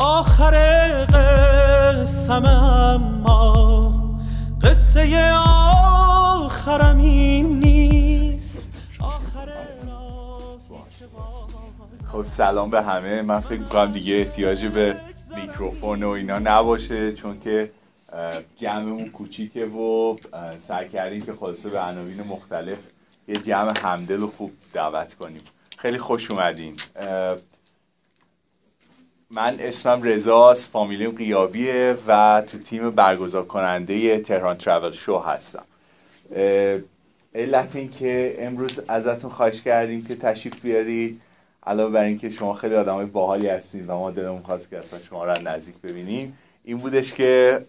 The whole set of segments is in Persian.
آخر قسم اما قصه آخرم این نیست. آخر خب سلام به همه. من فکر می‌کنم دیگه احتیاجی به میکروفون و اینا نباشه چون که جمعمون کوچیکه و سعی کردیم که خلاصه به عناوین مختلف یه جمع همدل و خوب دعوت کنیم. خیلی خوش اومدین. من اسمم رزاست فامیلیم قیابیه و تو تیم برگزار کننده تهران ترافل شو هستم. علت این که امروز ازتون خواهش کردیم که تشریف بیارید. علاوه بر اینکه شما خیلی های باحالی هستید و ما دلمون خواست که اصلا شما را نزدیک ببینیم این بودش که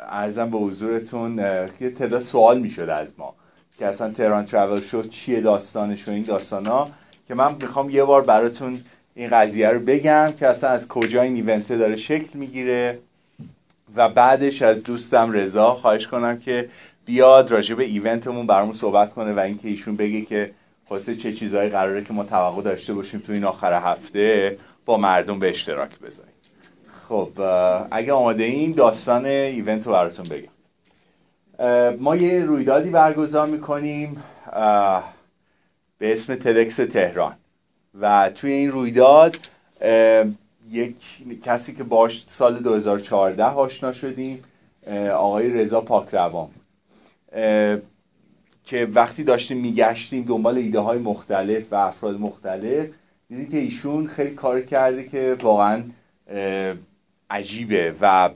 ارزم به حضورتون یه تعداد سوال می‌شد از ما که اصلا تهران ترافل شو چیه داستانش و این داستان ها که من می‌خوام یه بار براتون این قضیه رو بگم که اصلا از کجا این ایونت داره شکل می‌گیره. و بعدش از دوستم رضا خواهش کنم که بیاد راجع به ایونتمون برامون صحبت کنه و اینکه ایشون بگه که واسه چه چیزهایی قراره که ما توقع داشته باشیم تو این آخر هفته با مردم به اشتراک بذاریم. خب اگه آماده این داستان ایونت رو براتون بگم. ما یه رویدادی برگزار می‌کنیم به اسم تدکس تهران. و توی این رویداد یک کسی که باش سال 2014 آشنا شدیم آقای رضا پاکروان. که وقتی داشتیم میگشتیم دنبال ایده های مختلف و افراد مختلف دیدیم که ایشون خیلی کار کرده که واقعا عجیبه و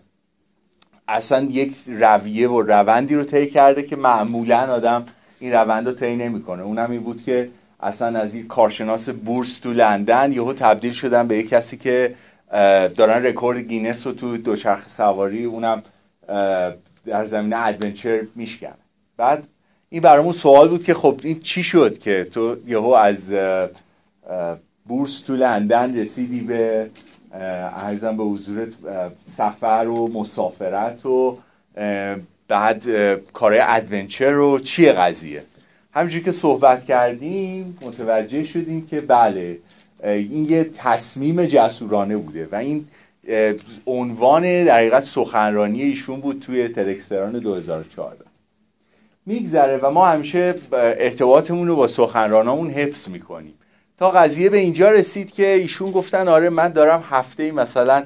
اصلا یک رویه و روندی رو طی کرده که معمولا آدم این روند رو طی نمی‌کنه. اونم این بود که اصلا از این کارشناس بورس تو لندن یهو تبدیل شدن به یک کسی که دارن رکورد گینس رو تو دوچرخه سواری اونم در زمینه adventure میشکنه بعد این برامون سوال بود که خب این چی شد که تو یهو از بورس تو لندن رسیدی به ارزم به حضورت سفر و مسافرت و بعد کارهای ادونچر و چیه قضیه؟ همینجوری که صحبت کردیم متوجه شدیم که بله این یه تصمیم جسورانه بوده و این عنوان در حقیقت سخنرانی ایشون بود توی تدکستران 2014 میگذره و ما همیشه ارتباطمون رو با سخنرانامون حفظ می‌کنیم. تا قضیه به اینجا رسید که ایشون گفتن آره من دارم هفته ای مثلا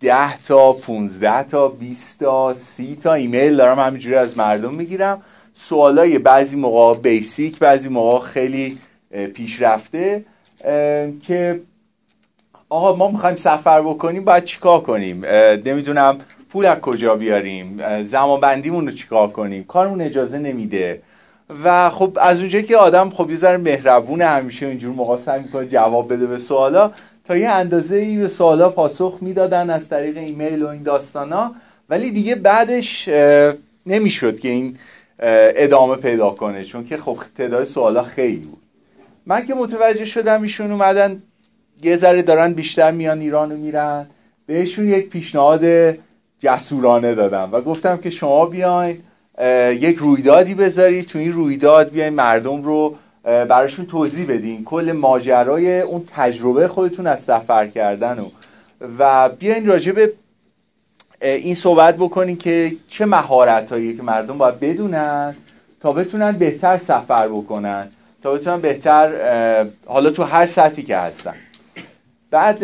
ده تا 15 تا 20 تا 30 تا ایمیل دارم همینجوری از مردم می‌گیرم. سوالای بعضی موقع بیسیک بعضی موقع خیلی پیشرفته که آقا ما می‌خوایم سفر بکنیم باید چیکار کنیم؟ نمی‌دونم پول از کجا بیاریم؟ زمان بندیمون رو چیکار کنیم؟ کارمون اجازه نمیده. و خب از اونجا که آدم خب یه ذره مهربون همیشه اینجور سعی می‌کنه جواب بده به سوالا تا یه اندازه ای به سوالا پاسخ می‌دادن از طریق ایمیل و این داستانا. ولی دیگه بعدش نمی‌شد که این ادامه پیدا کنه. چون که خب تعداد سوالا خیلی بود. من که متوجه شدم ایشون اومدن یه ذره دارن بیشتر میان ایران و میرن. بهشون یک پیشنهاد جسورانه دادم و گفتم که شما بیاین یک رویدادی بذارید. تو این رویداد بیاین مردم رو براشون توضیح بدین. کل ماجرای اون تجربه خودتون از سفر کردن و و بیاین راجع به این صحبت بکنین که چه مهارت که مردم باید بدونن تا بتونن بهتر سفر بکنن تا بتونن بهتر حالا تو هر سطحی که هستن. بعد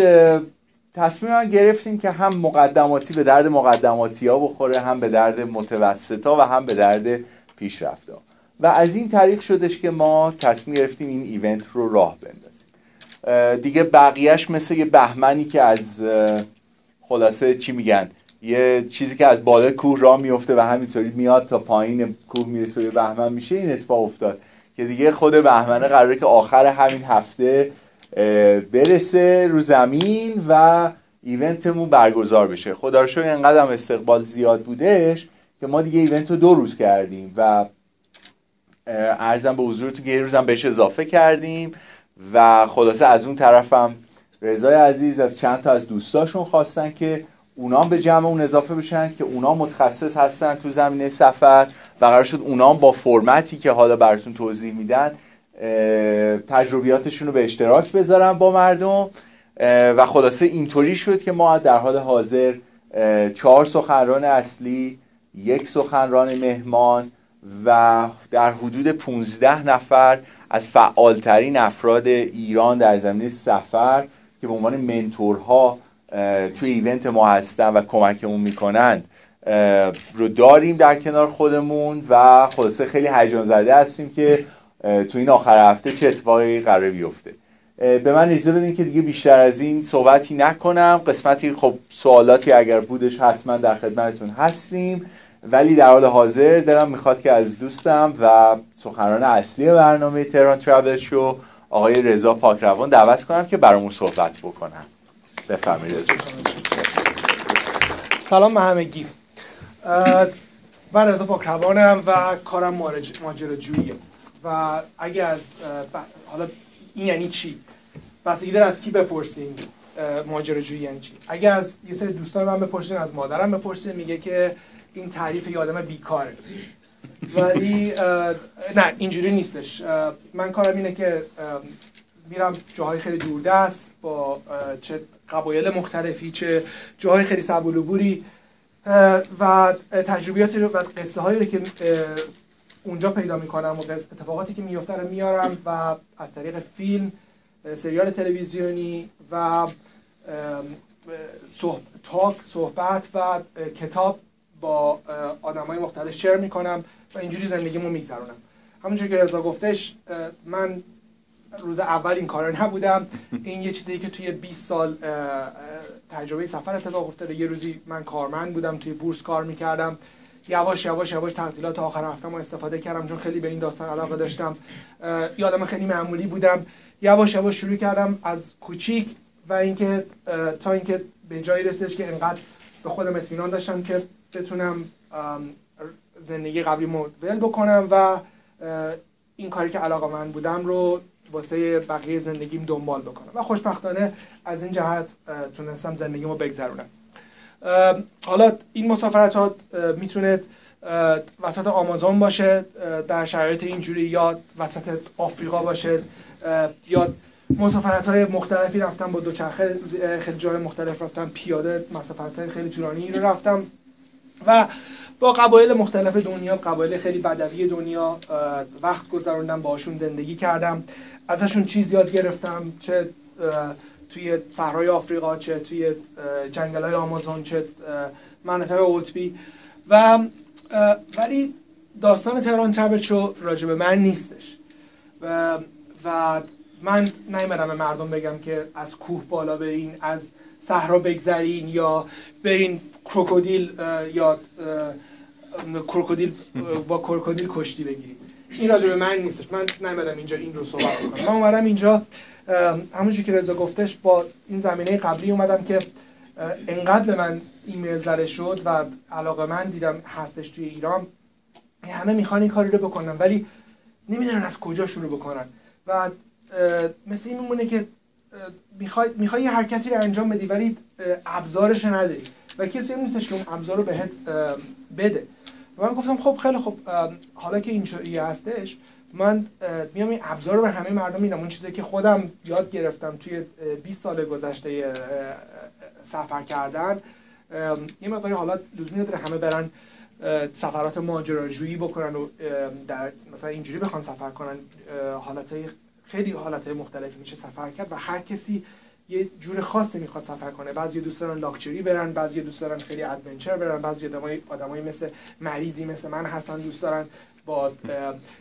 تصمیم گرفتیم که هم مقدماتی به درد مقدماتی ها بخوره هم به درد متوسطا و هم به درد پیشرفت ها و از این طریق شدش که ما تصمیم گرفتیم این ایونت رو راه بندازیم. دیگه بقیهش مثل یه بهمنی که از خلاصه چی میگن؟ یه چیزی که از بالا کوه راه میفته و همینطوری میاد تا پایین کوه می‌رسه و بهمن میشه این اتفاق افتاد که دیگه خود بهمنه قراره که آخر همین هفته برسه رو زمین و ایونتمون برگزار بشه. خدا رو شکر انقدر استقبال زیاد بودش که ما دیگه ایونت رو دو روز کردیم و ارزم به حضورتون که یه روزم بهش اضافه کردیم و خلاصه از اون طرفم رضای عزیز از چند تا از دوستاشون خواستن که اونام به جمع اون اضافه بشن که اونام متخصص هستن تو زمینه سفر و قرار شد اونام با فرمتی که حالا براتون توضیح میدن تجربیاتشون رو به اشتراک بذارن با مردم. و خلاصه اینطوری شد که ما در حال حاضر چهار سخنران اصلی یک سخنران مهمان و در حدود 15 نفر از فعالترین افراد ایران در زمینه سفر که به عنوان منتورها توی ایونت ما هستن و کمکمون می‌کنند رو داریم در کنار خودمون و خلاصه خیلی هیجان زده هستیم که تو این آخر هفته چه اتفاقی قرار بیفته. به من اجازه بدین که دیگه بیشتر از این صحبتی نکنم. قسمتی خب سوالاتی اگر بودش حتما در خدمتتون هستیم. ولی در حال حاضر دلم می‌خواد که از دوستم و سخنران اصلی برنامه تهران ترابل شو آقای رضا پاکروان دعوت کنم که برامون صحبت بکنم بفرمایید سلام به همگی. من رضا پاکروانم و کارم ماجراجوییه. و اگه از حالا این یعنی چی؟ بستگی از کی بپرسیم ماجراجویی یعنی چی؟ اگه از یه سری دوستان من بپرسین از مادرم بپرسین میگه که این تعریف یه آدم بیکاره. ولی نه اینجوری نیستش. من کارم اینه که میرم جاهای خیلی دوردست با چه قبایل مختلفی چه جاهای خیلی سبولوبوری و تجربیاتی رو و قصه هایی رو که اونجا پیدا می‌کنم و اتفاقاتی که میفته رو میارم و از طریق فیلم سریال تلویزیونی و تاک صحبت و کتاب با های مختلف شیر می‌کنم و اینجوری زندگیمو میگذرونم. همونجور که رضا گفتش من روز اول این کار نبودم. این یه چیزی که توی 20 سال تجربه سفر اتفاق افتاده. یه روزی من کارمند بودم توی بورس کار می‌کردم. یواش یواش یواش تعطیلات آخر هفته ما استفاده کردم چون خیلی به این داستان علاقه داشتم. یادم خیلی معمولی بودم. یواش یواش شروع کردم از کوچیک و اینکه تا اینکه به جایی رسیدش که انقدر به خودم اطمینان داشتم که بتونم زندگی قبلی ول بکنم و این کاری که علاقه من بودم رو واسه بقیه زندگیم دنبال بکنم. و خوشبختانه از این جهت تونستم زندگیمو بگذرونم. حالا این مسافرت ها می‌تونه وسط آمازون باشه در شرایط اینجوری یا وسط آفریقا باشه یا مسافرت های مختلفی رفتم با دوچرخه خیلی جای مختلف رفتم پیاده مسافرت های خیلی طولانی رو رفتم. و با قبایل مختلف دنیا قبایل خیلی بدوی دنیا وقت گذروندم باشون زندگی کردم. ازشون چیز یاد گرفتم چه توی صحرای آفریقا چه توی جنگل های آمازون چه مناطق قطبی. و ولی داستان تهران ترابل شو راجب من نیستش. و, و من نیمدم به مردم بگم که از کوه بالا برین از صحرا بگذرین یا برین کروکودیل یا کروکودیل با کروکودیل کشتی بگیرید این راجع به من نیستش. من نمیدم اینجا این رو صحبت کنم. من اومدم اینجا همونجوری که رضا گفتش با این زمینه قبلی اومدم که انقدر به من ایمیل زده شد و علاقه من دیدم هستش توی ایران همه می‌خوان این کاری رو بکنن ولی نمی‌دونن از کجا شروع بکنن. و مثل این میمونه که می‌خوای می‌خوای یه حرکتی رو انجام بدی ولی ابزارش نداری. و کسی نیستش که اون ابزار رو بهت بده. من گفتم خب خیلی خب حالا که اینجوری هستش من میام این ابزار رو به همه مردم میدم. اون چیزی که خودم یاد گرفتم توی 20 سال گذشته سفر کردن یه مقداری حالا لزومی نداره همه برن سفرات ماجراجویی بکنن و در مثلا اینجوری بخوان سفر کنن. حالت خیلی حالت مختلفی میشه سفر کرد و هر کسی یه جور خاصی می‌خواد سفر کنه. بعضی دوست دارن لاکچری برن بعضی دوست دارن خیلی ادونچر برن بعضی آدمای آدمای مثل مریضی مثل من هستن دوست دارن با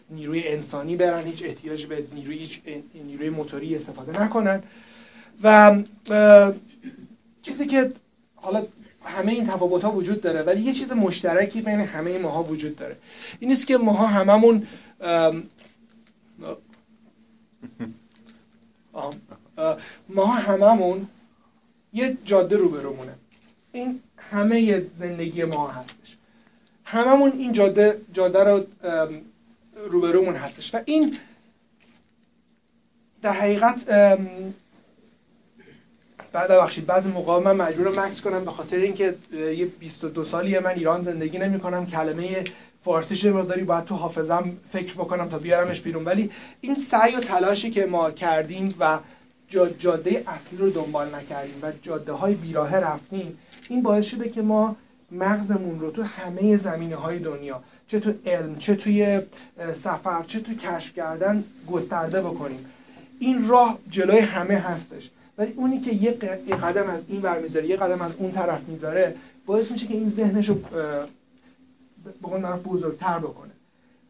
نیروی انسانی برن هیچ احتیاج به نیروی هیچ نیروی موتوری استفاده نکنن. و چیزی که حالا همه این تفاوت ها وجود داره ولی یه چیز مشترکی بین همه ماها وجود داره. این است که ماها هممون ما هممون یه جاده روبرومونه این همه زندگی ما هستش. هممون این جاده جاده رو روبرومون هستش. و این در حقیقت بعد بخشید بعضی موقع من مجبور مکس کنم به خاطر اینکه یه 22 سالی من ایران زندگی نمی کنم کلمه فارسیش مقداری باید تو حافظم فکر بکنم تا بیارمش بیرون. ولی این سعی و تلاشی که ما کردیم و جاده اصلی رو دنبال نکردیم و جاده های بیراه رفتیم این باعث شده که ما مغزمون رو تو همه زمینه های دنیا چه تو علم چه توی سفر چه تو کشف کردن گسترده بکنیم. این راه جلوی همه هستش ولی اونی که یه قدم از این ور می‌ذاره یه قدم از اون طرف می‌ذاره باعث میشه که این ذهنش رو به بزرگتر بکنه.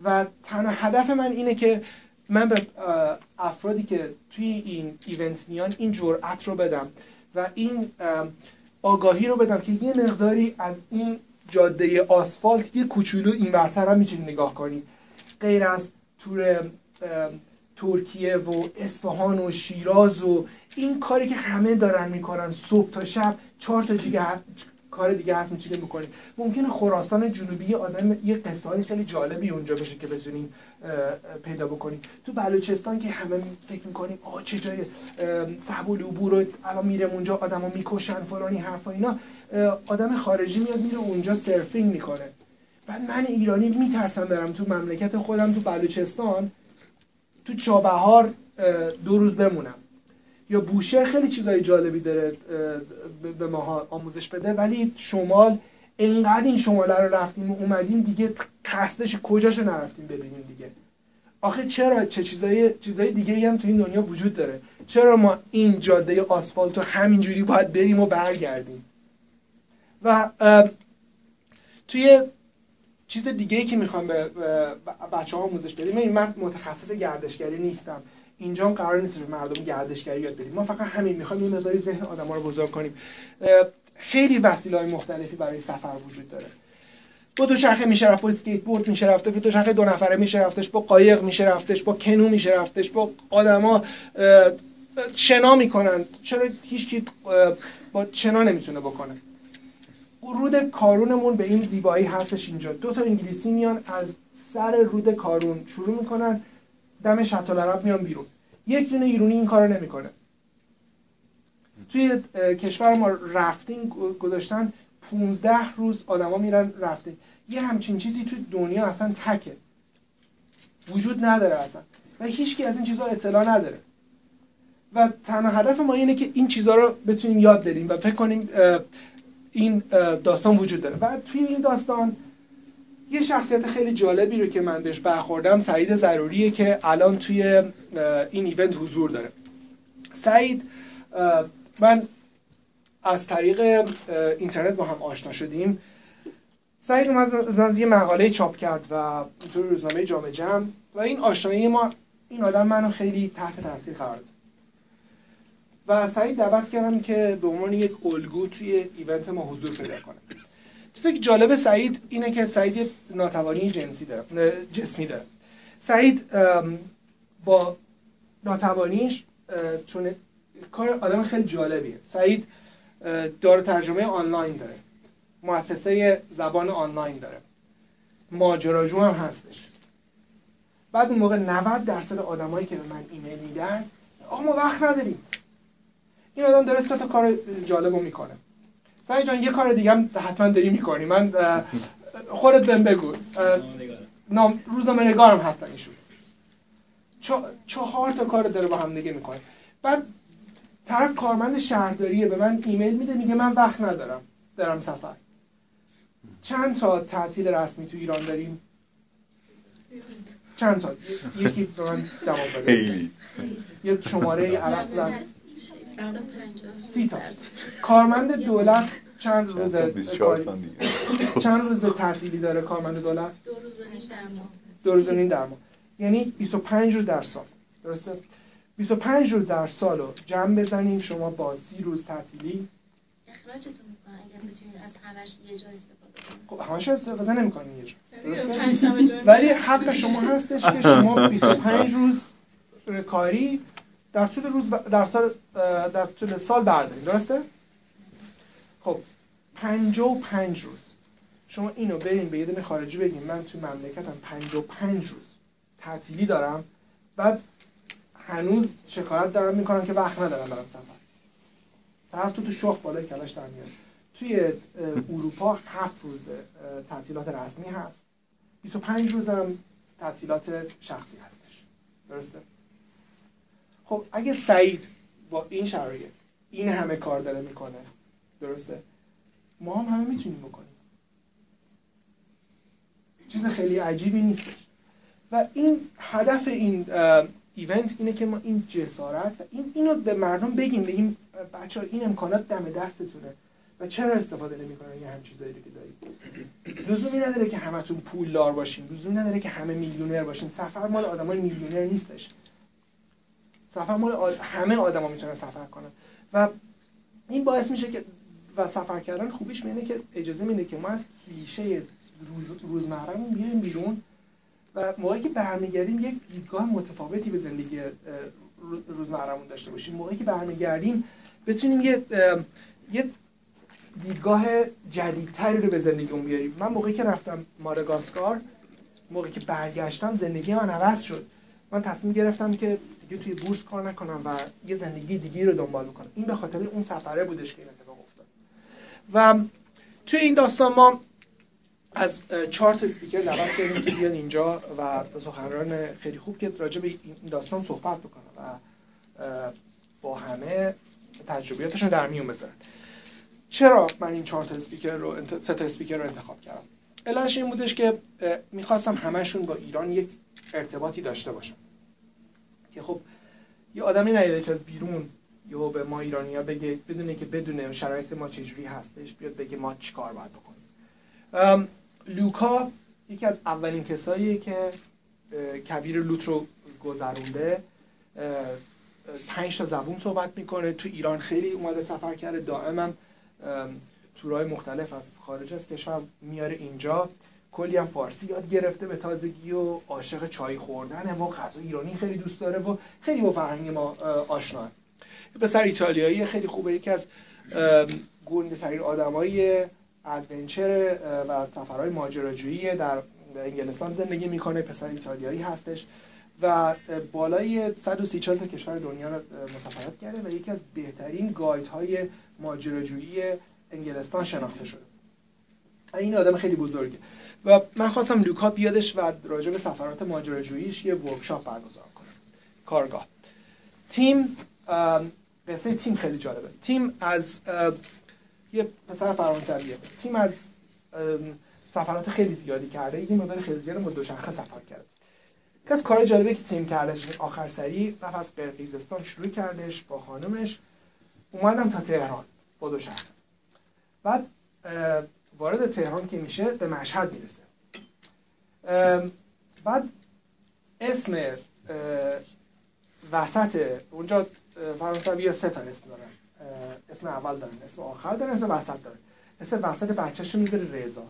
و تنها هدف من اینه که من به افرادی که توی این ایونت میان این جرأت رو بدم و این آگاهی رو بدم که یه مقداری از این جاده آسفالت یه کوچولو این ورتر هم می‌تونی نگاه کنی غیر از تور ترکیه و اصفهان و شیراز و این کاری که همه دارن می‌کنن صبح تا شب چهار تا دیگه کار دیگه هست می‌تونیم بکنیم ممکنه خراسان جنوبی آدم یه قصه خیلی جالبی اونجا بشه که بتونیم پیدا بکنیم. تو بلوچستان که همه فکر می‌کنیم آه چه جای صحبول عبور رو الان میره اونجا آدمو می‌کشن فلانی حرفا اینا. آدم خارجی میاد میره اونجا سرفینگ می‌کنه. بعد من ایرانی میترسم برم تو مملکت خودم تو بلوچستان تو چابهار دو روز بمونم. یا بوشهر خیلی چیزای جالبی داره به ما آموزش بده ولی شمال انقدر این شماله رو رفتیم و اومدیم دیگه خستش کجاشو نرفتیم ببینیم دیگه. آخه چرا؟ چه چیزای چیزای دیگه هم تو این دنیا وجود داره. چرا ما این جاده آسفالت رو همینجوری باید بریم و برگردیم؟ و توی چیز دیگه ای که می‌خوام به بچه ها آموزش بدیم من متخصص گردشگری نیستم. اینجا هم قرار نیست مردم گردشگری یاد بدیم. ما فقط همین می‌خوایم این مقداری ذهن آدم رو بزرگ کنیم. خیلی وسیله های مختلفی برای سفر وجود داره. با دوچرخه میشه رفت با اسکیت بورد میشه رفته با دوچرخه دو نفره میشه رفتش با قایق میشه رفتش با کنو میشه رفتش با آدما شنا می‌کنن. چرا هیچ با شنا نمی‌تونه بکنه؟ رود کارونمون به این زیبایی هستش اینجا. دو تا انگلیسی میان از سر رود کارون شروع می‌کنن. دم شط العرب میان بیرون. یک دونه ایرونی این کارو نمی‌کنه. توی کشور ما رفتین گذاشتن 15 روز آدما میرن رفتین. یه همچین چیزی توی دنیا اصلا تکه. وجود نداره اصلا. و هیچکی از این چیزها اطلاع نداره. و تنها هدف ما اینه که این چیزها رو بتونیم یاد بدیم و فکر کنیم این داستان وجود داره. و توی این داستان یه شخصیت خیلی جالبی رو که من بهش برخوردم سعید ضروریه که الان توی این ایونت حضور داره. سعید من از طریق اینترنت با هم آشنا شدیم. سعید از یه مقاله چاپ کرد و توی روزنامه جامعه جمع و این آشنایی ما این آدم منو خیلی تحت تاثیر قرار داد. و سعید دعوت کردم که به عنوان یک الگو توی ایونت ما حضور پیدا کنه. چیزی که جالب سعید اینه که سعید یه ناتوانی جنسی داره جسمی داره. سعید با ناتوانیش چون کار آدم خیلی جالبیه. سعید داره ترجمه آنلاین داره. مؤسسه زبان آنلاین داره. ماجراجو هم هستش. بعد اون موقع 90 درصد آدمایی که به من ایمیل میدن آقا ما وقت نداریم. این آدم داره سه تا کار جالب رو می‌کنه. سعی جان یه کار دیگه هم حتما داری می‌کنی. من خودت بهم بگو. نام روزنامه نگارم هستن ایشون. چهار تا کار داره با هم دیگه می‌کنه بعد طرف کارمند شهرداریه به من ایمیل میده میگه من وقت ندارم دارم سفر. چند تا تعطیل رسمی تو ایران داریم؟ چند تا؟ یکی به من جواب بده. یه شماره عرب سی تا. کارمند دولت چند روز چند روز تعطیلی داره کارمند دولت؟ دو روز و نیم در ماه. یعنی 25 روز در سال. درسته؟ 25 روز در سال رو جمع بزنیم شما با سی روز تعطیلی اخراجتون می‌کنن اگر بتونید از همش یه جا استفاده کنید. خب همش استفاده نمی‌کنین یه جا. ولی حق شما هستش که شما 25 روز کاری در طول روز در سال در طول سال برداریم. درسته؟ خب 55 روز. شما اینو بریم به یه دونه خارجی بگیم من توی مملکتم 55 روز تعطیلی دارم. بعد هنوز شکایت دارم می‌کنم که وقت ندارم برم سفر. طرف تو تو شاخ بالای کلاش در میاد. توی اروپا هفت روز تعطیلات رسمی هست. 25 روزم تعطیلات شخصی هستش. درسته؟ خب اگه سعید با این شرایط این همه کار داره می‌کنه درسته؟ ما هم همه می‌تونیم بکنیم. چیز خیلی عجیبی نیستش. و این هدف این ایونت اینه که ما این جسارت و این اینو به مردم بگیم بگیم بچه این امکانات دم دستتونه. و چرا استفاده نمی‌کنن؟ یه هم چیزایی رو که دارید لزومی نداره که همتون پولدار باشین. لزومی نداره که همه میلیونر باشین. سفر مال آدمای میلیونر نیستش. سفر مال آد... همه آدما می‌تونن سفر کنن. و این باعث میشه که و سفر کردن خوبیش اینه که اجازه میده که ما از کلیشه روز روزمرهمون بیایم بیرون و موقعی که برمیگردیم یک دیدگاه متفاوتی به زندگی روزمرهمون داشته باشیم. موقعی که برمیگردیم بتونیم یه یه دیدگاه جدیدتری رو به زندگیمون بیاریم. من موقعی که رفتم ماداگاسکار موقعی که برگشتم زندگی من عوض شد. من تصمیم گرفتم که دیگه توی بورس کار نکنم و یه زندگی دیگه رو دنبال بکنم. این به خاطر اون سفره بودش که این اتفاق افتاد. و توی این داستان ما از چهار تا اسپیکر دعوت کردیم که بیان اینجا و سخنران خیلی خوب که راجع به این داستان صحبت بکنن و با همه تجربیاتشون در میون بذارن. چرا من این چهار تا اسپیکر رو سه تا اسپیکر رو انتخاب کردم؟ علتش این بودش که می‌خواستم همشون با ایران یک ارتباطی داشته باشن. که خب یه آدمی نیاده از بیرون یا به ما ایرانی ها بگه بدونه که بدونه شرایط ما چجوری هستش بیاد بگه ما چیکار باید بکنیم. لوکا یکی از اولین کساییه که کبیر لوت رو گذرونده. پنج تا زبون صحبت می‌کنه. تو ایران خیلی اومده سفر کرده. دائما تورای مختلف از خارج از کشور میاره اینجا. کلی هم فارسی یاد گرفته به تازگی و عاشق چای خوردن. و غذا ایرانی خیلی دوست داره و خیلی با فرهنگ ما آشنا. پسر ایتالیایی خیلی خوبه. یکی از گنده ترین آدمای ادونچر و سفرهای ماجراجویی در انگلستان زندگی می‌کنه. پسر ایتالیایی هستش و بالای 130 تا کشور دنیا رو مسافرت کرده و یکی از بهترین گاید های ماجراجویی انگلستان شناخته شده. این آدم خیلی بزرگه. و من خواستم لوکا بیادش و راجع به سفرات ماجراجوییش یه ورکشاپ برگزار کنه کارگاه. تیم قصه تیم خیلی جالبه. تیم از یه پسر فرانسویه. تیم از سفرات خیلی زیادی کرده. یه مقدار خیلی زیاد با دوچرخه سفر کرده. از کار جالبه که تیم کردش آخر سری رفت از قرقیزستان شروع کردش با خانمش. اومدم تا تهران با دوچرخه. بعد وارد تهران که میشه به مشهد می‌رسه. بعد اسم وسط اونجا فرانسوی سه تا اسم دارن. اسم اول دارن اسم آخر دارن اسم وسط دارن. اسم وسط بچهش می‌ذاره رضا.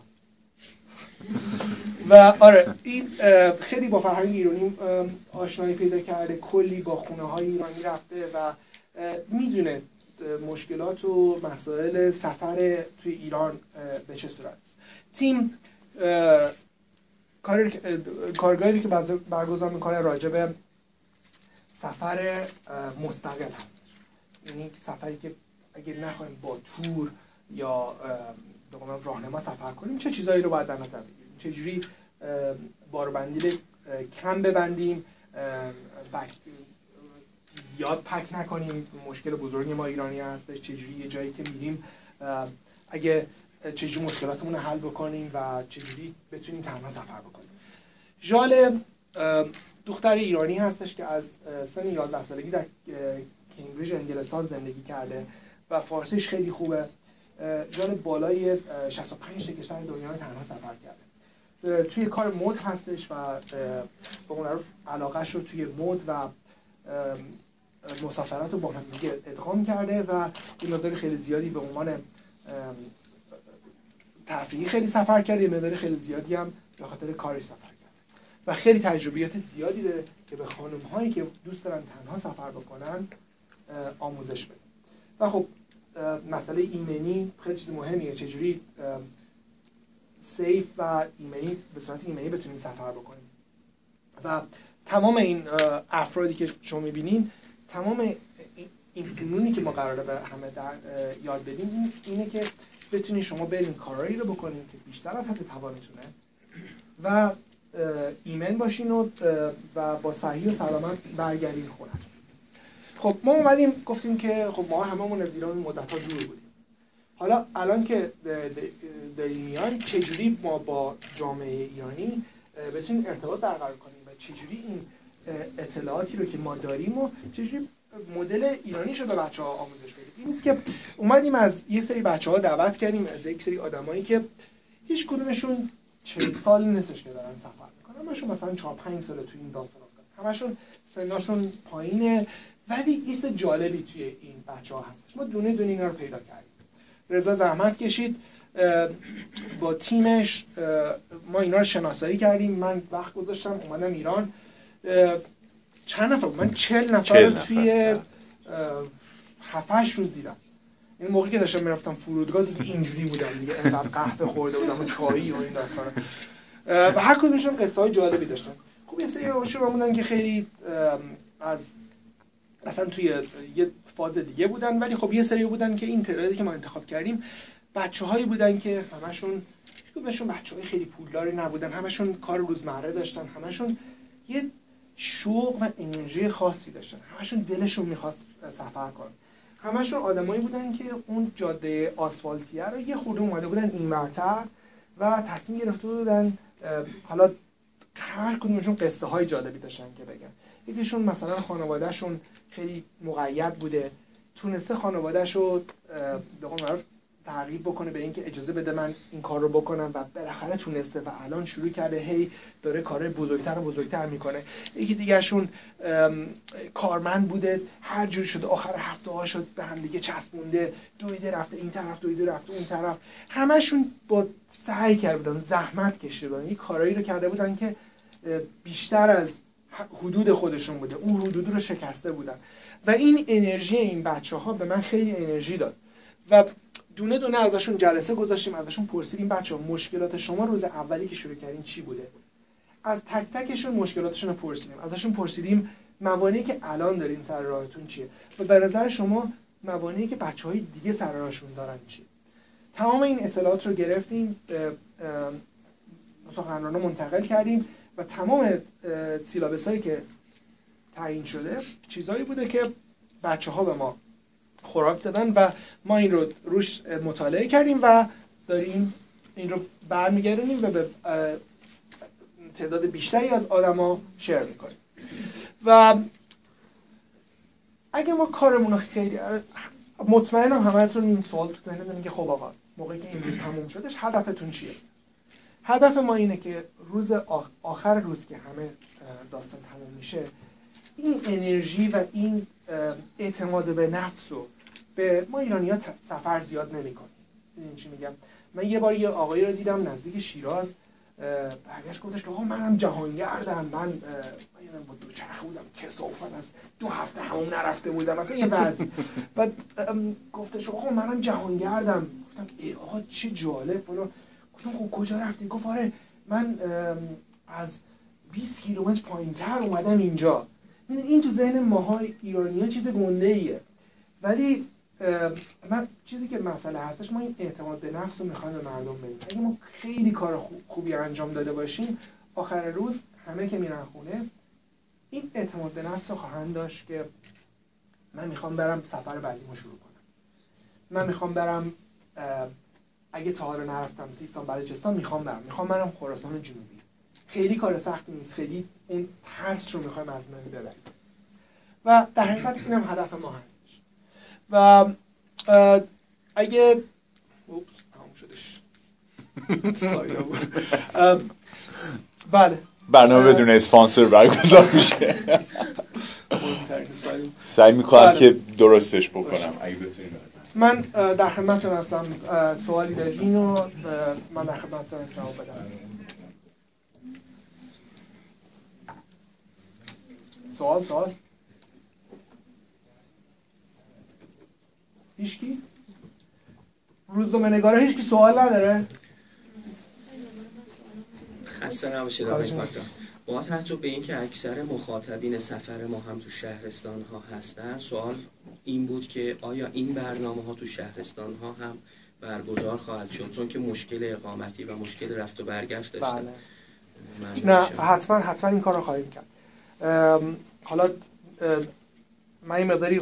و آره این خیلی با فرهنگ ایرانی آشنایی پیدا کرده کلی با خونه های ایرانی رفته و می‌دونه مشکلات و مسائل سفر توی ایران به چه صورت؟ است تیم کارگاهی که برگزار می‌کنه راجع به سفر مستقل هست. یعنی سفری که اگر نخواهیم با تور یا راهنما سفر کنیم چه چیزایی رو باید در نظر بگیریم؟ چجوری باربندی کم ببندیم زیاد پک نکنیم. مشکل بزرگی ما ایرانی هستش چجوری یه جایی که میریم اگه چجوری مشکلاتمون رو حل بکنیم و چجوری بتونیم تنها سفر بکنیم. ژال دختر ایرانی هستش که از سن 11 سالگی در کمبریج انگلستان زندگی کرده و فارسیش خیلی خوبه. ژال بالای 65 کشور دنیا تنها سفر کرده. توی کار مد هستش و به قول علاقهش رو توی مد و مسافرات رو با هم دیگه ادغام کرده و این مقدار خیلی زیادی به عنوان تفریحی خیلی سفر کرده یه مقدار خیلی زیادی هم به خاطر کارش سفر کرده. و خیلی تجربیات زیادی داره که به خانم هایی که دوست دارن تنها سفر بکنن آموزش بده. و خب مسئله ایمنی خیلی چیز مهمیه. چجوری سیف و ایمنی به صورت ایمنی بتونیم سفر بکنیم؟ و تمام این افرادی که شما می‌بینین تمام این فنونی که ما قراره به همه در یاد بدیم اینه که بتونید شما برین کارایی رو بکنین که بیشتر از حد توانتونه و ایمن باشین و, و با صحیح و سلامت برگردین خونتون خب ما اومدیم گفتیم که خب ما هممون از ایران مدت ها دور بودیم. حالا الان که داریم میان چجوری ما با جامعه ایرانی بتونیم ارتباط برقرار کنیم و چجوری این اطلاعاتی رو که ما داریم و چجوری مدل ایرانیش رو به بچه ها آموزش بدیم این نیست که اومدیم از یه سری بچه ها دعوت کردیم از یک سری آدمایی که هیچ کدومشون چه سال نیستش که دارن سفر می‌کنن. همشون مثلا 4 5 سال تو این داستان همشون سناشون پایینه. ولی ایست جالبی توی این بچه ها هستش. ما دونه دونه اینا رو پیدا کردیم. رضا زحمت کشید با تیمش ما اینا رو شناسایی کردیم. من وقت گذاشتم اومدم ایران. چند نفر من چل نفر, رو توی هفتش روز دیدم. این موقعی که داشتم می‌رفتم فرودگاه دیگه اینجوری بودم دیگه انقدر قهوه خورده بودم و چایی و این داستان و هر کدومشون قصه های جالبی داشتن. خب یه سری شما بودن که خیلی از اصلا توی یه فاز دیگه بودن ولی خب یه سری بودن که این تعدادی که ما انتخاب کردیم بچه هایی بودن که همشون کدومشون بچه های خیلی پولداری نبودن همشون کار روزمره داشتن همشون یه شوق و انرژی خاصی داشتن. همشون دلشون می‌خواست سفر کنن. همشون آدمایی بودن که اون جاده آسفالتیه رو یه خورده اومده بودن این مرتر و تصمیم گرفته بودن حالا هر کدومشون قصه های جالبی داشتن که بگن. یکیشون مثلا خانوادهشون خیلی مقید بوده تونسته خانوادهش رو تغییر بکنه به اینکه اجازه بده من این کار رو بکنم و بالاخره تونسته و الان شروع کرده هی داره کار بزرگتر و بزرگتر می‌کنه. یکی دیگهشون کارمند بوده هر جور شده آخر هفته ها شد به هم دیگه چسبونده دویده رفته این طرف دویده رفته اون طرف. همشون با سعی کرده بودن زحمت کشیده بودن. یه کارایی رو کرده بودن که بیشتر از حدود خودشون بوده. اون حدود رو شکسته بودن. و این انرژی این بچه ها به من خیلی انرژی داد. و دونه دونه ازشون جلسه گذاشتیم ازشون پرسیدیم بچه ها مشکلات شما روز اولی که شروع کردین چی بوده؟ از تک تکشون مشکلاتشون رو پرسیدیم. ازشون پرسیدیم موانعی که الان دارین سر راهتون چیه؟ و به نظر شما موانعی که بچه های دیگه سر راهشون دارن چیه؟ تمام این اطلاعات رو گرفتیم سخنرانو منتقل کردیم و تمام سیلابس هایی که تعیین شده چیزهایی بوده که بچه ها به ما خوراک دادن و ما این رو روش مطالعه کردیم و داریم این رو برمیگردونیم و به تعداد بیشتری از آدما شیر می‌کنیم. و اگه ما کارمون رو خیلی مطمئنم همتون این سوال تو ذهنتون که خب آقا موقعی که این روز تموم شدش هدفتون چیه؟ هدف ما اینه که روز آخر روز که همه داستان تموم میشه این انرژی و این اعتماد به نفس رو به ما ایرانی ها سفر زیاد نمی کنیم. چی میگم؟ من یه بار یه آقایی رو دیدم نزدیک شیراز برگشت گفتش که آقا منم جهانگردم. من من با دو چرخ بودم کسافت از دو هفته همون نرفته بودم. مثلا یه وضعی. بعد گفتش آقا منم جهانگردم. گفتم ای آقا چه جالب فلان. گفتم خب کجا رفتی گفت آره من از 20 کیلومتر پایینتر اومدم اینجا. این تو ذهن ماهای ایرانی ها چیز گنده ایه. ولی من چیزی که مسئله هستش ما این اعتماد به نفس رو می‌خوایم به مردم بدیم. اگه ما خیلی کار خوبی انجام داده باشیم آخر روز همه که میرن خونه این اعتماد به نفس رو خواهند داشت که من می‌خوام برم سفر بعدیمو شروع کنم. من می‌خوام برم اگه تا حالا نرفتم سیستان بلوچستان می‌خوام برم. می‌خوام برم خراسان جنوبی. خیلی کار سختی نیست. خیلی اون ترس رو می‌خوایم از من ببریم. و در حقیقت اینم هدف ما هستش. و اگه اوپس تمام شدش. بله. برنامه بدون اسپانسر برگزار میشه. سعی می‌کنم بله. که درستش بکنم. اگه من در خدمتتون هستم. سوالی دارین و من در خدمتتون جواب بدم. سوال سوال. هیچکی؟ روزنامه نگاره هیچکی سوال نداره؟ خسته نباشید آقای با توجه به اینکه اکثر مخاطبین سفر ما هم تو شهرستان ها هستن سوال این بود که آیا این برنامه ها تو شهرستان ها هم برگزار خواهد شد؟ چون که مشکل اقامتی و مشکل رفت و برگشت داشتن. بله. نه حتما حتما این کار رو خواهیم کرد. حالا من این مقداری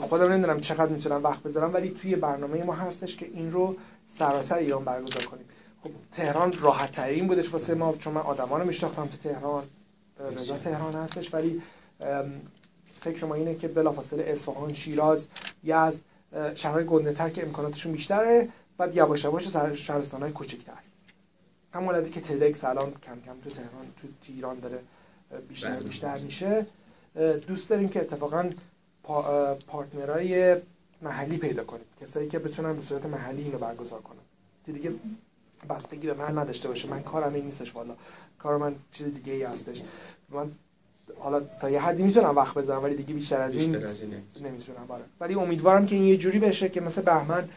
خودم نمی‌دونم چقدر می‌تونم وقت بذارم ولی توی برنامه ما هستش که این رو سراسر ایران برگزار کنیم. خب تهران راحت ترین بودش واسه ما چون من آدما رو میشناختم تو تهران رضا تهران هستش ولی فکر ما اینه که بلافاصله اصفهان شیراز یزد شهرهای گنده تر که امکاناتشون بیشتره بعد یواش یواش شهرستان های کوچکتر. همون که تدکس الان کم کم تو تهران تو ایران داره بیشتر. بیشتر میشه. دوست داریم که اتفاقا پارتنرهای محلی پیدا کنیم. کسایی که بتونن به صورت محلی اینو برگزار کنن. که دیگه بستگی به من نداشته باشه. من کارم این نیستش والا. کار من چیز دیگه ای هستش. من حالا تا یه حدی می‌تونم وقت بذارم ولی دیگه بیشتر از این نمی‌تونم. باره ولی امیدوارم که این یه جوری بشه که مثل بهمن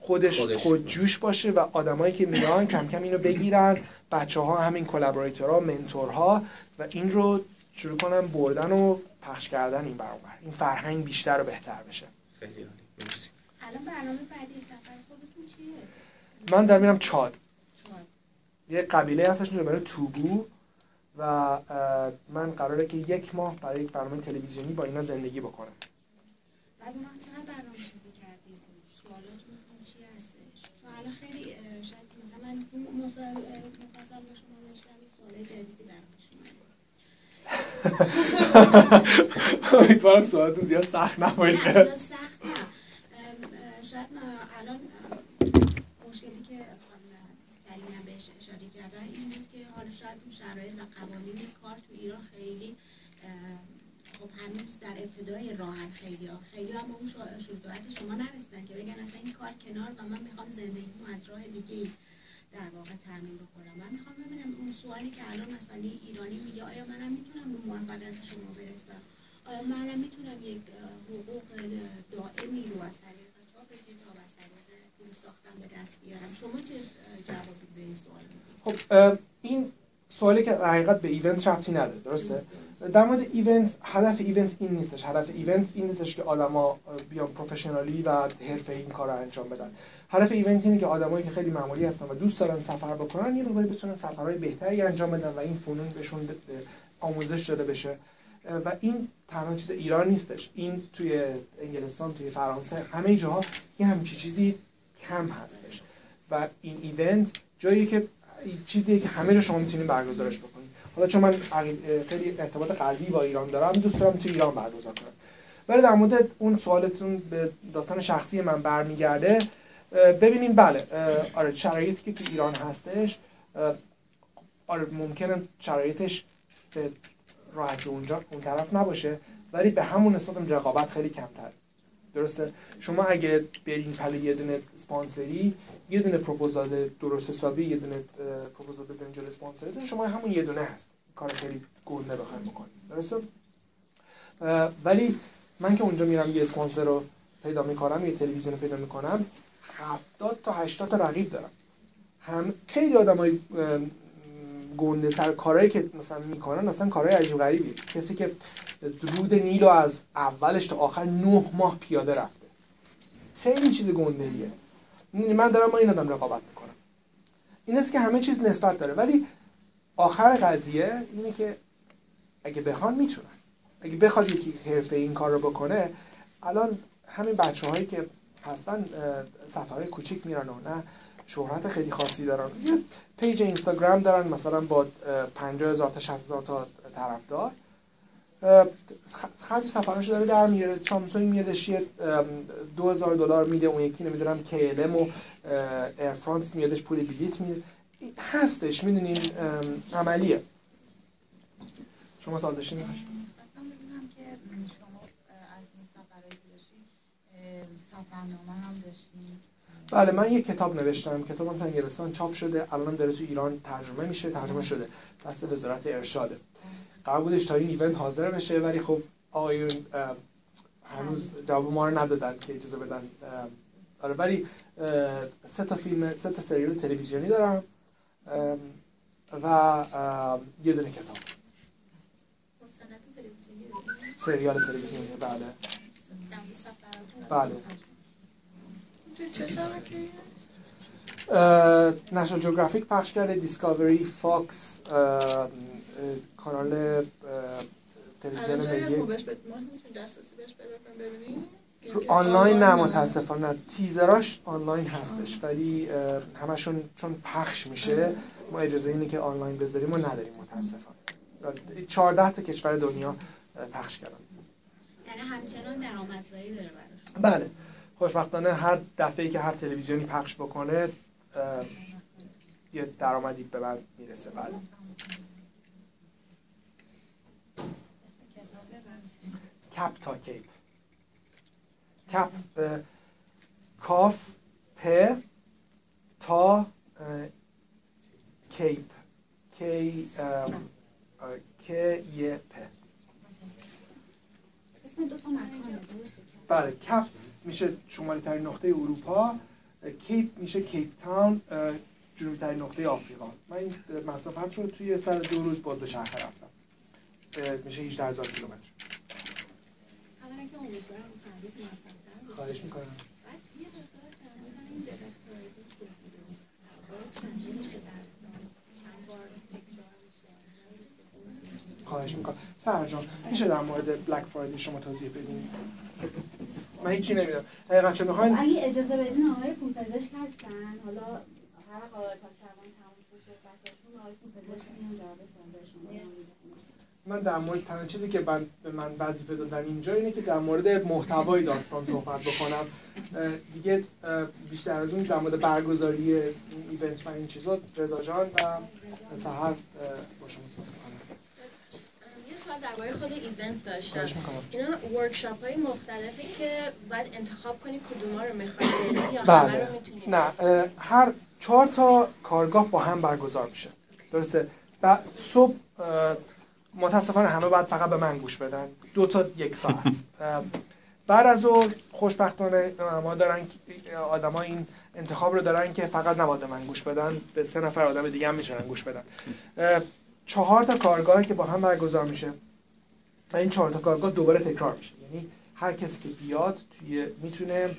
خودش, خودش. خود جوش باشه و آدمایی که میان کم کم اینو بگیرن. بچه ها همین کلابراتورها منتورها و این رو شروع کنن بردن و پخش کردن این برابر. این فرهنگ بیشتر و بهتر بشه. خیلی عالی. مرسی. الان برنامه بعدی سفر خودتون چیه؟ من در میرم چاد. چاد. یه قبیله هستش برای توبو و من قراره که یک ماه برای یک برنامه تلویزیونی با اینا زندگی بکنم. بعد ما چقدر برنامه کردیم سوالاتون چی هستش؟ چون الان خیلی شاید مثلا من مفصل با شما داشتم یه سوال جدیدی امیدوارم سوالتون زیاد سخت نباشه. سخت نه. شاید الان مشکلی که خانم بهش اشاره کردن این بود که حالا شاید شرایط و قوانین کار تو ایران خیلی خب هنوز در ابتدای راهن خیلی ها. خیلی هم اون شروعات شما نرسیدن که بگن اصلا این کار کنار و من می‌خوام زندگی از راه دیگه در واقع تامین بکنم من می‌خوام ببینم اون سوالی که الان مثلا ایرانی میگه آیا منم موفقیت شما برسم. آیا منم می‌تونم یک حقوق دائمی رو از طریق چاپ کتاب از طریق فیلم ساختن به دست بیارم. شما چه جوابی به این سوال خب این سوالی که حقیقت به event ربطی نداره درسته؟ در مورد event هدف event این نیستش. هدف event این نیستش که آدما بیان professionally و حرفه ای این کار رو انجام بدن. هدف event اینه که آدمایی که خیلی معمولی هستن و دوست دارن سفر بکنن یه مقداری بتونن سفرهای بهتری انجام بدن و این فنون بهشون آموزش داده بشه. و این تنها چیز ایران نیستش. این توی انگلستان توی فرانسه همه جاها یه همچی چیزی کم هستش. و این ایونت جایی که چیزی که همه جا شما می‌تونید برگزارش بکنید. حالا چون من خیلی ارتباط قلبی با ایران دارم دوست دارم تو ایران برگزار کنم. ولی در مورد اون سوالتون به داستان شخصی من برمیگرده ببینیم بله آره شرایطی که تو ایران هستش آره ممکنه شرایطش به راحتی اونجا اون طرف نباشه ولی به همون نسبت رقابت خیلی کمتر. درسته؟ شما اگه برین پله یه دونه اسپانسری یه دونه پروپوزال درست حسابی یه دونه پروپوزال بزنین جلوی اسپانسری شما همون یه دونه هست. کار خیلی گنده بخوایم بکنیم درسته؟ ولی من که اونجا میرم یه اسپانسر رو پیدا می‌کنم یه تلویزیون رو پیدا می‌کنم 70 تا 80 تا رقیب دارم. هم خیلی آدمای گنده تر کارهایی که مثلا می‌کنن مثلا کارهای عجیب غریبی. کسی که رود نیلو از اولش تا آخر نه ماه پیاده رفته. خیلی چیز گنده ایه من دارم با این آدم رقابت می‌کنم. این است که همه چیز نسبت داره. ولی آخر قضیه اینه که اگه بخوان می‌تونن. اگه بخواد یکی حرفه این کار رو بکنه الان همین بچه هایی که هستن سفرهای کوچیک میرن و نه شهرت خیلی خاصی دارن. یه page اینستاگرام دارن مثلا با 50 هزار تا 60 هزار تا طرفدار. خرج سفرش داره در میاره. سامسونگ میادش یه دو هزار دلار میده. اون یکی نمی‌دونم KLM و Air France میادش پول بلیت میده. هستش می‌دونین عملیه. شما سال داشتین که شما از این سفرهایی که داشتین سفرنامه هم داشتین بله من یه کتاب نوشتم. کتابم تو انگلستان چاپ شده. الان داره تو ایران ترجمه میشه. ترجمه شده. دست وزارت ارشاده قرار بودش تا این ایونت حاضر بشه ولی خب آقایون هنوز جواب ما رو ندادن که اجازه بدن آره ولی سه تا فیلم سه تا سریال تلویزیونی دارم و یه دونه کتاب. سریال تلویزیونی بله. بله. National Geographic پخش کرده Discovery Fox کانال تلویزیون ملی. آنلاین نه نه؟ متاسفانه نه تیزراش آنلاین هستش ولی همشون چون پخش میشه ما اجازه اینه که آنلاین بذاریم و نداریم متاسفانه. 14 تا کشور دنیا پخش کردن. یعنی همچنان درآمدزایی داره براشون. بله. خوشبختانه هر دفعه که هر تلویزیونی پخش بکنه یه درآمدی به من می‌رسه. بله. کپ تا کیپ کپ کاف پ تا کیپ کی که یه پ. بله کپ میشه شمالی ترین نقطه اروپا کیپ میشه کیپ تاون جنوبی ترین نقطه آفریقا. من این مسافت رو توی سر دو روز با دو شهر رفتم. میشه 18 هزار کیلومتر. خواهش می‌کنم. خواهش می‌کنم. سهر جان میشه در مورد بلک فرایدی شما توضیح بدین؟ من هیچی نمی‌دونم. حقیقت چه می‌خواین؟ اگه اجازه بدین آقای پزشک هستن. حالا هر قرار تا تموم صحبتاشون آقای پزشک میان جواب. من در مورد تنها چیزی که من به من وظیفه دادن اینجا اینه که در مورد محتوای داستان صحبت بکنم. دیگه بیشتر از اون در مورد برگزاری این ایونت و این چیزا رضا جان و سهر اه، با شما صحبت سوال درباره خود ایونت داشتم اینا ورکشاپ های مختلفی که باید انتخاب کنی کدوما رو می‌خوای بری یا همه بله. رو می‌تونی نه هر چهار تا کارگاه با هم برگزار میشه. درسته؟ و صبح متاسفانه همه باید فقط به من گوش بدن. دو تا یک ساعت. بعد از اون خوشبختانه ما دارن آدما این انتخاب رو دارن که فقط نباید به من گوش بدن. به سه نفر آدم دیگه هم می‌تونن گوش بدن. چهار تا کارگاهی که با هم برگزار میشه. و این چهار تا کارگاه دوباره تکرار میشه. یعنی هر کسی که بیاد توی می‌تونه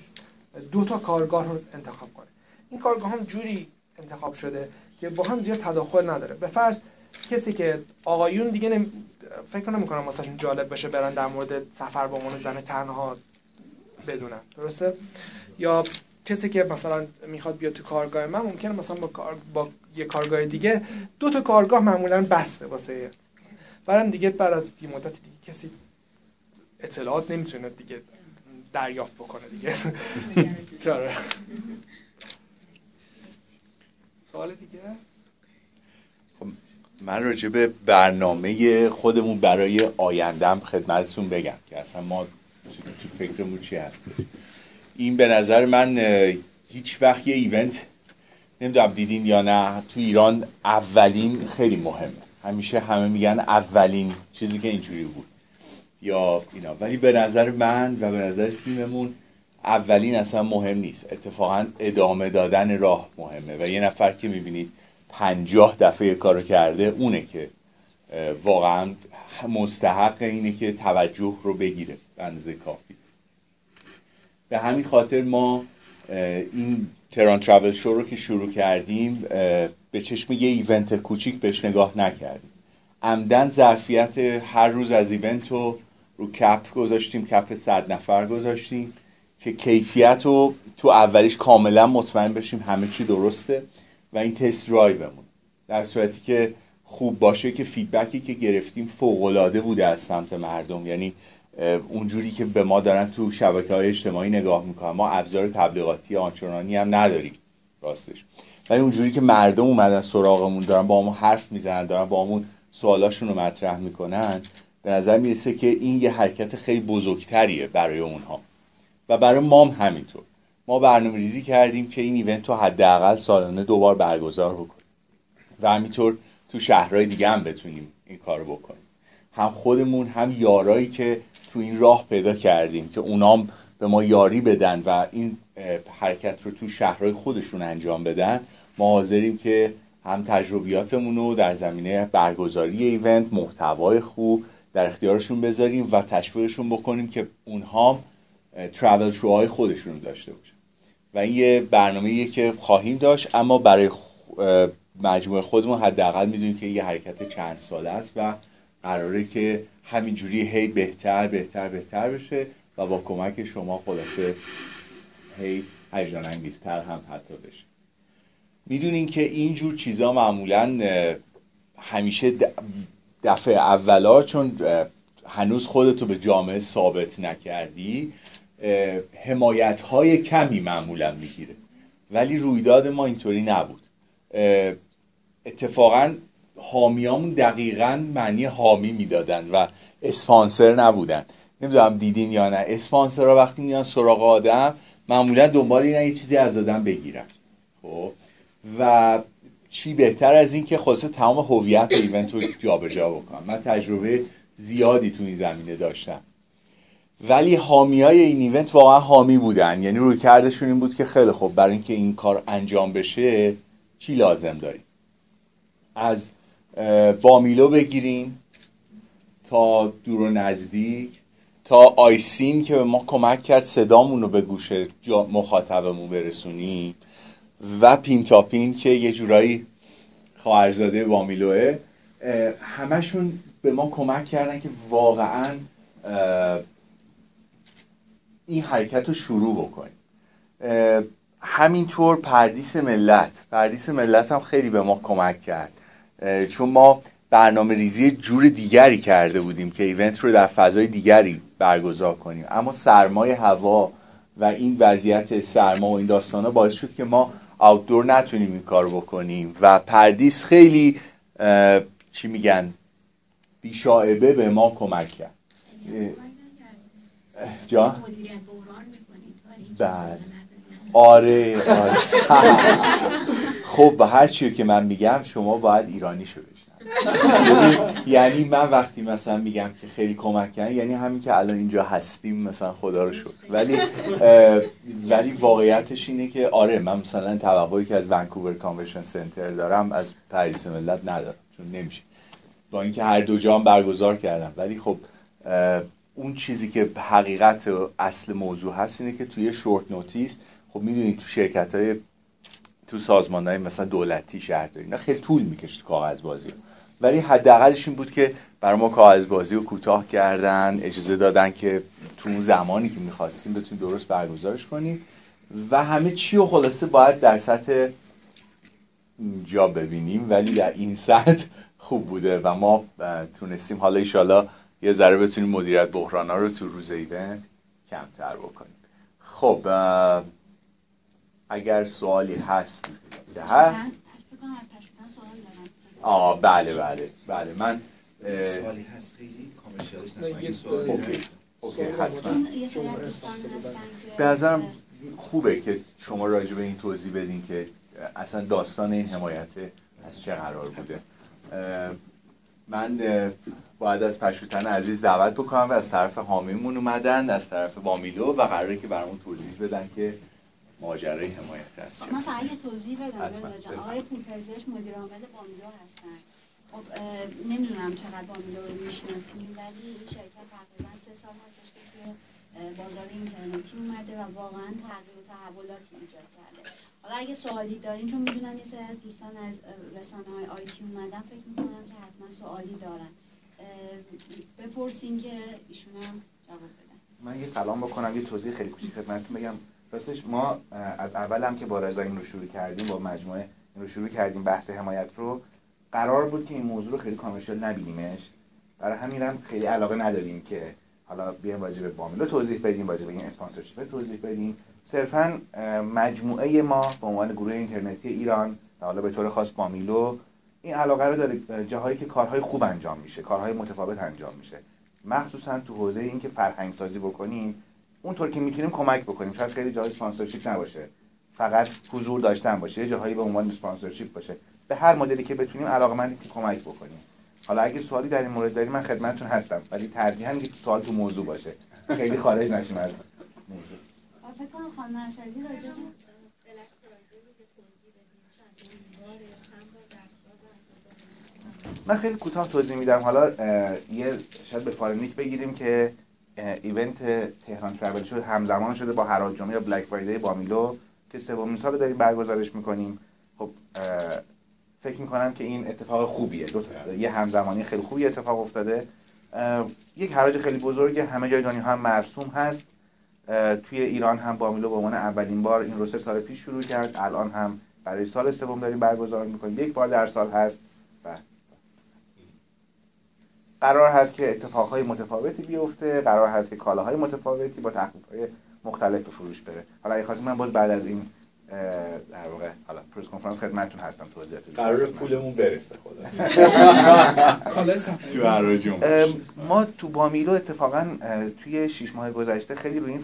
دو تا کارگاه رو انتخاب کنه. این کارگاه هم جوری انتخاب شده که با هم زیاد تداخل نداره. به فرض کسی که آقایون دیگه نمی... فکر نمی‌کنم واسهشون جالب بشه برن در مورد سفر با عنوان زن تنها بدونن. درسته؟ یا کسی که مثلا می‌خواد بیاد تو کارگاه من ممکنه مثلا با, کار... با یه کارگاه دیگه دو تا کارگاه معمولا بسته واسه برام دیگه بعد از یه مدت دیگه کسی اطلاعات نمی‌تونه دیگه دریافت بکنه دیگه. چرا سوال دیگه؟ من راجع به برنامه خودمون برای آیندهم خدمتتون بگم که اصلا ما تو, فکرمون چی هست این به نظر من هیچ وقت یه ایونت نمی‌دونم دیدین یا نه تو ایران اولین خیلی مهمه. همیشه همه میگن اولین چیزی که اینجوری بود. یا اینا. ولی به نظر من و به نظر تیممون اولین اصلا مهم نیست. اتفاقا ادامه دادن راه مهمه. و یه نفر که می‌بینید پنجاه دفعه کارو کرده اونه که واقعا مستحق اینه که توجه رو بگیره. اندازه کافی. به همین خاطر ما این تران ترافل شو رو که شروع کردیم به چشم یه ایونت کوچیک بهش نگاه نکردیم. عمدن ظرفیت هر روز از ایونت رو رو cap گذاشتیم cap صد نفر گذاشتیم که کیفیت رو تو اولیش کاملا مطمئن بشیم همه چی درسته و این test drive مون. در صورتی که خوب باشه که feedback ی که گرفتیم فوق‌العاده بوده از سمت مردم. یعنی اونجوری که به ما دارن تو شبکه های اجتماعی نگاه می‌کنن. ما ابزار تبلیغاتی آنچنانی هم نداریم راستش. ولی اونجوری که مردم اومدن سراغمون دارن با ما حرف می‌زنن دارن با همون سوالاشون رو مطرح می‌کنن به نظر می‌رسه که این یه حرکت خیلی بزرگتریه برای اونها. و برای مام همینطور. ما برنامه ریزی کردیم که این ایونت رو حداقل سالانه دوبار برگزار بکنیم. و همینطور تو شهرهای دیگه هم بتونیم این کار بکنیم. هم خودمون هم یارایی که تو این راه پیدا کردیم که اونام به ما یاری بدن و این حرکت رو تو شهرهای خودشون انجام بدن. ما حاضریم که هم تجربیاتمون رو در زمینه برگزاری ایونت محتوای خوب در اختیارشون بذاریم و تشویقشون بکنیم که اونها ترافل شوهای خودشون داشته باشن. و این یه برنامه که خواهیم داشت اما برای مجموعه خودمون حداقل می‌دونیم که یه حرکت چند ساله است و قراره که همینجوری هی بهتر بهتر بهتر بشه و با کمک شما خلاصه هی هیجان انگیزتر هم حتی بشه. می‌دونین که اینجور چیزا معمولا همیشه دفعه اولا چون هنوز خودتو به جامعه ثابت نکردی حمایت های کمی معمولا می‌گیره. ولی رویداد ما اینطوری نبود. اتفاقا حامیامون دقیقا معنی حامی می‌دادن و اسپانسر نبودن. نمی‌دونم دیدین یا نه. اسپانسرها وقتی میان سراغ آدم معمولا دنبال اینن یه چیزی از آدم بگیرن. خب؟ و چی بهتر از این که خلاصه تمام هویت ایونت رو جابجا بکنم من تجربه زیادی تو این زمینه داشتم. ولی حامی های این ایونت واقعا حامی بودن. یعنی روی کردشون این بود که خیلی خوب برای اینکه این کار انجام بشه چی لازم داریم؟ از بامیلو بگیرین تا دور و نزدیک تا آیسین که به ما کمک کرد صدامون رو به گوش مخاطبمون برسونیم و پین تا پین که یه جورایی خواهرزاده بامیلوه همشون به ما کمک کردن که واقعا این حرکت رو شروع بکنیم. همینطور پردیس ملت. پردیس ملت هم خیلی به ما کمک کرد. چون ما برنامه ریزی جور دیگری کرده بودیم که ایونت رو در فضای دیگری برگزار کنیم. اما سرمای هوا و این وضعیت سرما و این داستان ها باعث شد که ما آوتدور نتونیم این کار بکنیم و پردیس خیلی چی میگن بیشاعبه به ما کمک کرد. جا؟ بعد آره آره. خب به هر چیو که من میگم شما باید ایرانی شو یعنی من وقتی مثلا میگم که خیلی کمک کردن یعنی همین که الان اینجا هستیم مثلا خدا رو شد ولی ولی واقعیتش اینه که آره من مثلا توقعی که از ونکوور کانونشن سنتر دارم از پاریس ملت ندارم چون نمیشه. با اینکه هر دو جام برگزار کردم. ولی خب اون چیزی که حقیقت اصل موضوع هست اینه که توی شورت نوتیس خب می‌دونید تو شرکت های تو سازمان های مثلا دولتی شهرداری نه خیلی طول می‌کشید کاغذ بازی ولی حداقلش این بود که برای ما کاغذ بازی رو کوتاه کردن اجازه دادن که تو اون زمانی که می‌خواستیم بتونیم درست برگزارش کنیم. و همه چی رو خلاصه باید در سطح اینجا ببینیم ولی در این سطح خوب بوده و ما تونستیم حالا ایشالا یه ذره بتونیم مدیریت بحران ها رو تو روز event کمتر بکنیم. خب اگر سوالی هست که هست آه بله بله بله. من سوالی هست خیلی okay okay حتما. به نظرم خوبه که شما راجع به این توضیح بدین که اصلا داستان این حمایت از چه قرار بوده. من باید از پشوتن عزیز دعوت بکنم و از طرف حامیمون اومدن از طرف بامیلو و قراره که برامون توضیح بدن که ماجرای حمایت است من فقط یه توضیح بدم آقای پولپزش مدیر عامل بامیلو هستن. خب نمی‌دونم چقدر بامیلو رو می‌شناسیم ولی این شرکت تقریبا سه سال هستش که بازار اینترنتی اومده و واقعا تغییر و تحولاتی ایجاد کرده. حالا اگه سوالی دارین چون می‌دونن یه سری دوستان از رسانه های آیتی اومدن فکر می‌کنم که حتما سوالی دارن. بپرسین که ایشون هم جواب بدن. من یه سلام بکنم یه توضیح خیلی کوچیک خدمتتون بگم. راستش ما از اول هم که با رضا این رو شروع کردیم با مجموعه این رو شروع کردیم بحث حمایت رو قرار بود که این موضوع رو خیلی کامرشال نبینیمش. برای همین هم خیلی علاقه نداریم که حالا بیایم واجب به بامیلو توضیح بدیم واجب این اسپانسرشیپ توضیح بدیم. صرفا مجموعه ما به عنوان گروه اینترنتی ایران و حالا به طور خاص بامیلو این علاقه رو داره جاهایی که کارهای خوب انجام میشه کارهای متفاوت انجام میشه. مخصوصا تو حوزه اینکه فرهنگ سازی بکنیم اونطور که می‌تونیم کمک بکنیم. شاید خیلی جای اسپانسرشیپ نباشه. فقط حضور داشتن باشه. یه جاهایی به عنوان اسپانسرشیپ باشه. به هر مدلی که بتونیم علاقه که کمک بکنیم. حالا اگه سوالی در این مورد داری من خدمتتون هستم. ولی ترجیحاً که سوال تو موضوع باشه. خیلی خارج نشیم از موضوع. فکر کنم خانم راجع من خیلی کوتاه توضیح میدم. حالا یه شاید به فارنیک بگیریم که ایونت تهران ترابل شد همزمان شده با هرات جمعه یا بلک فرایدی بامیلو که سومین سال داریم برگزارش می‌کنیم. خب فکر می‌کنم که این اتفاق خوبیه. دو یه همزمانی خیلی خوبی اتفاق افتاده. یک حراج خیلی بزرگه همه جای دنیا هم مرسوم هست. توی ایران هم بامیلو به عنوان اولین بار این رو سال پیش شروع کرد. الان هم برای سال سوم داریم برگزار می‌کنیم. یک بار در سال هست. و قرار هست که اتفاقهای متفاوتی بیفته قرار هست که کالاهای متفاوتی با تخفیف‌های مختلف به فروش بره. حالا اگه خواستیم من باز بعد از این در واقع حالا پرس کنفرانس خدمتتون هستم توضیحات قرار پولمون برسه خدا ما تو بامیلو اتفاقا توی 6 ماه گذشته خیلی روی این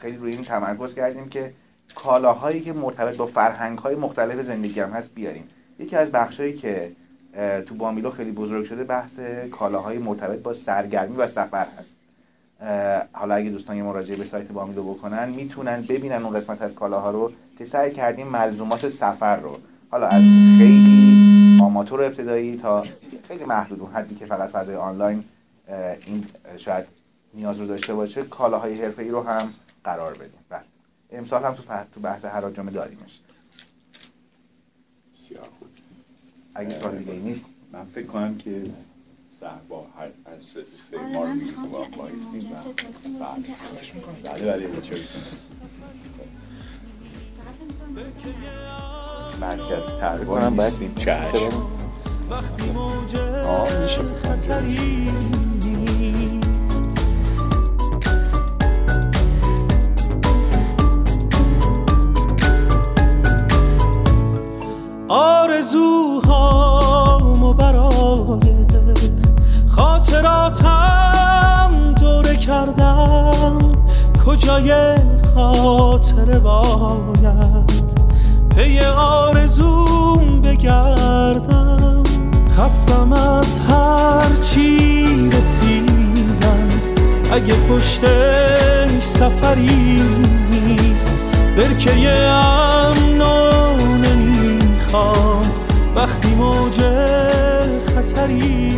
خیلی روی این تمرکز کردیم که کالاهایی که مرتبط با فرهنگ های مختلف زندگی هم هست بیاریم. یکی از بخشایی که تو بامیلو خیلی بزرگ شده بحث کالاهای مرتبط با سرگرمی و سفر هست. حالا اگه دوستان یه مراجعه به سایت بامیلو بکنن می‌تونن ببینن اون قسمت از کالاها رو که سعی کردیم ملزومات سفر رو. حالا از خیلی آماتور ابتدایی تا خیلی محدود اون حدی که فقط فضای آنلاین این شاید نیاز رو داشته باشه کالاهای حرفه‌ای رو هم قرار بدیم. بله. امسال هم تو تو بحث حراجم داریمش. اگه سوال دیگه نیست. من فکر کنم که با هر سه سه ماه رو بله. بله مرکز تربار نیستیم. چشم. وقتی موجه خطری آرزوهامو برای خاطراتم دوره کردم. کجای خاطره باید؟ پی آرزوم بگردم. خستم از هر چی رسیدم. اگه پشتش سفری نیست برکه ها وقتی موج خطری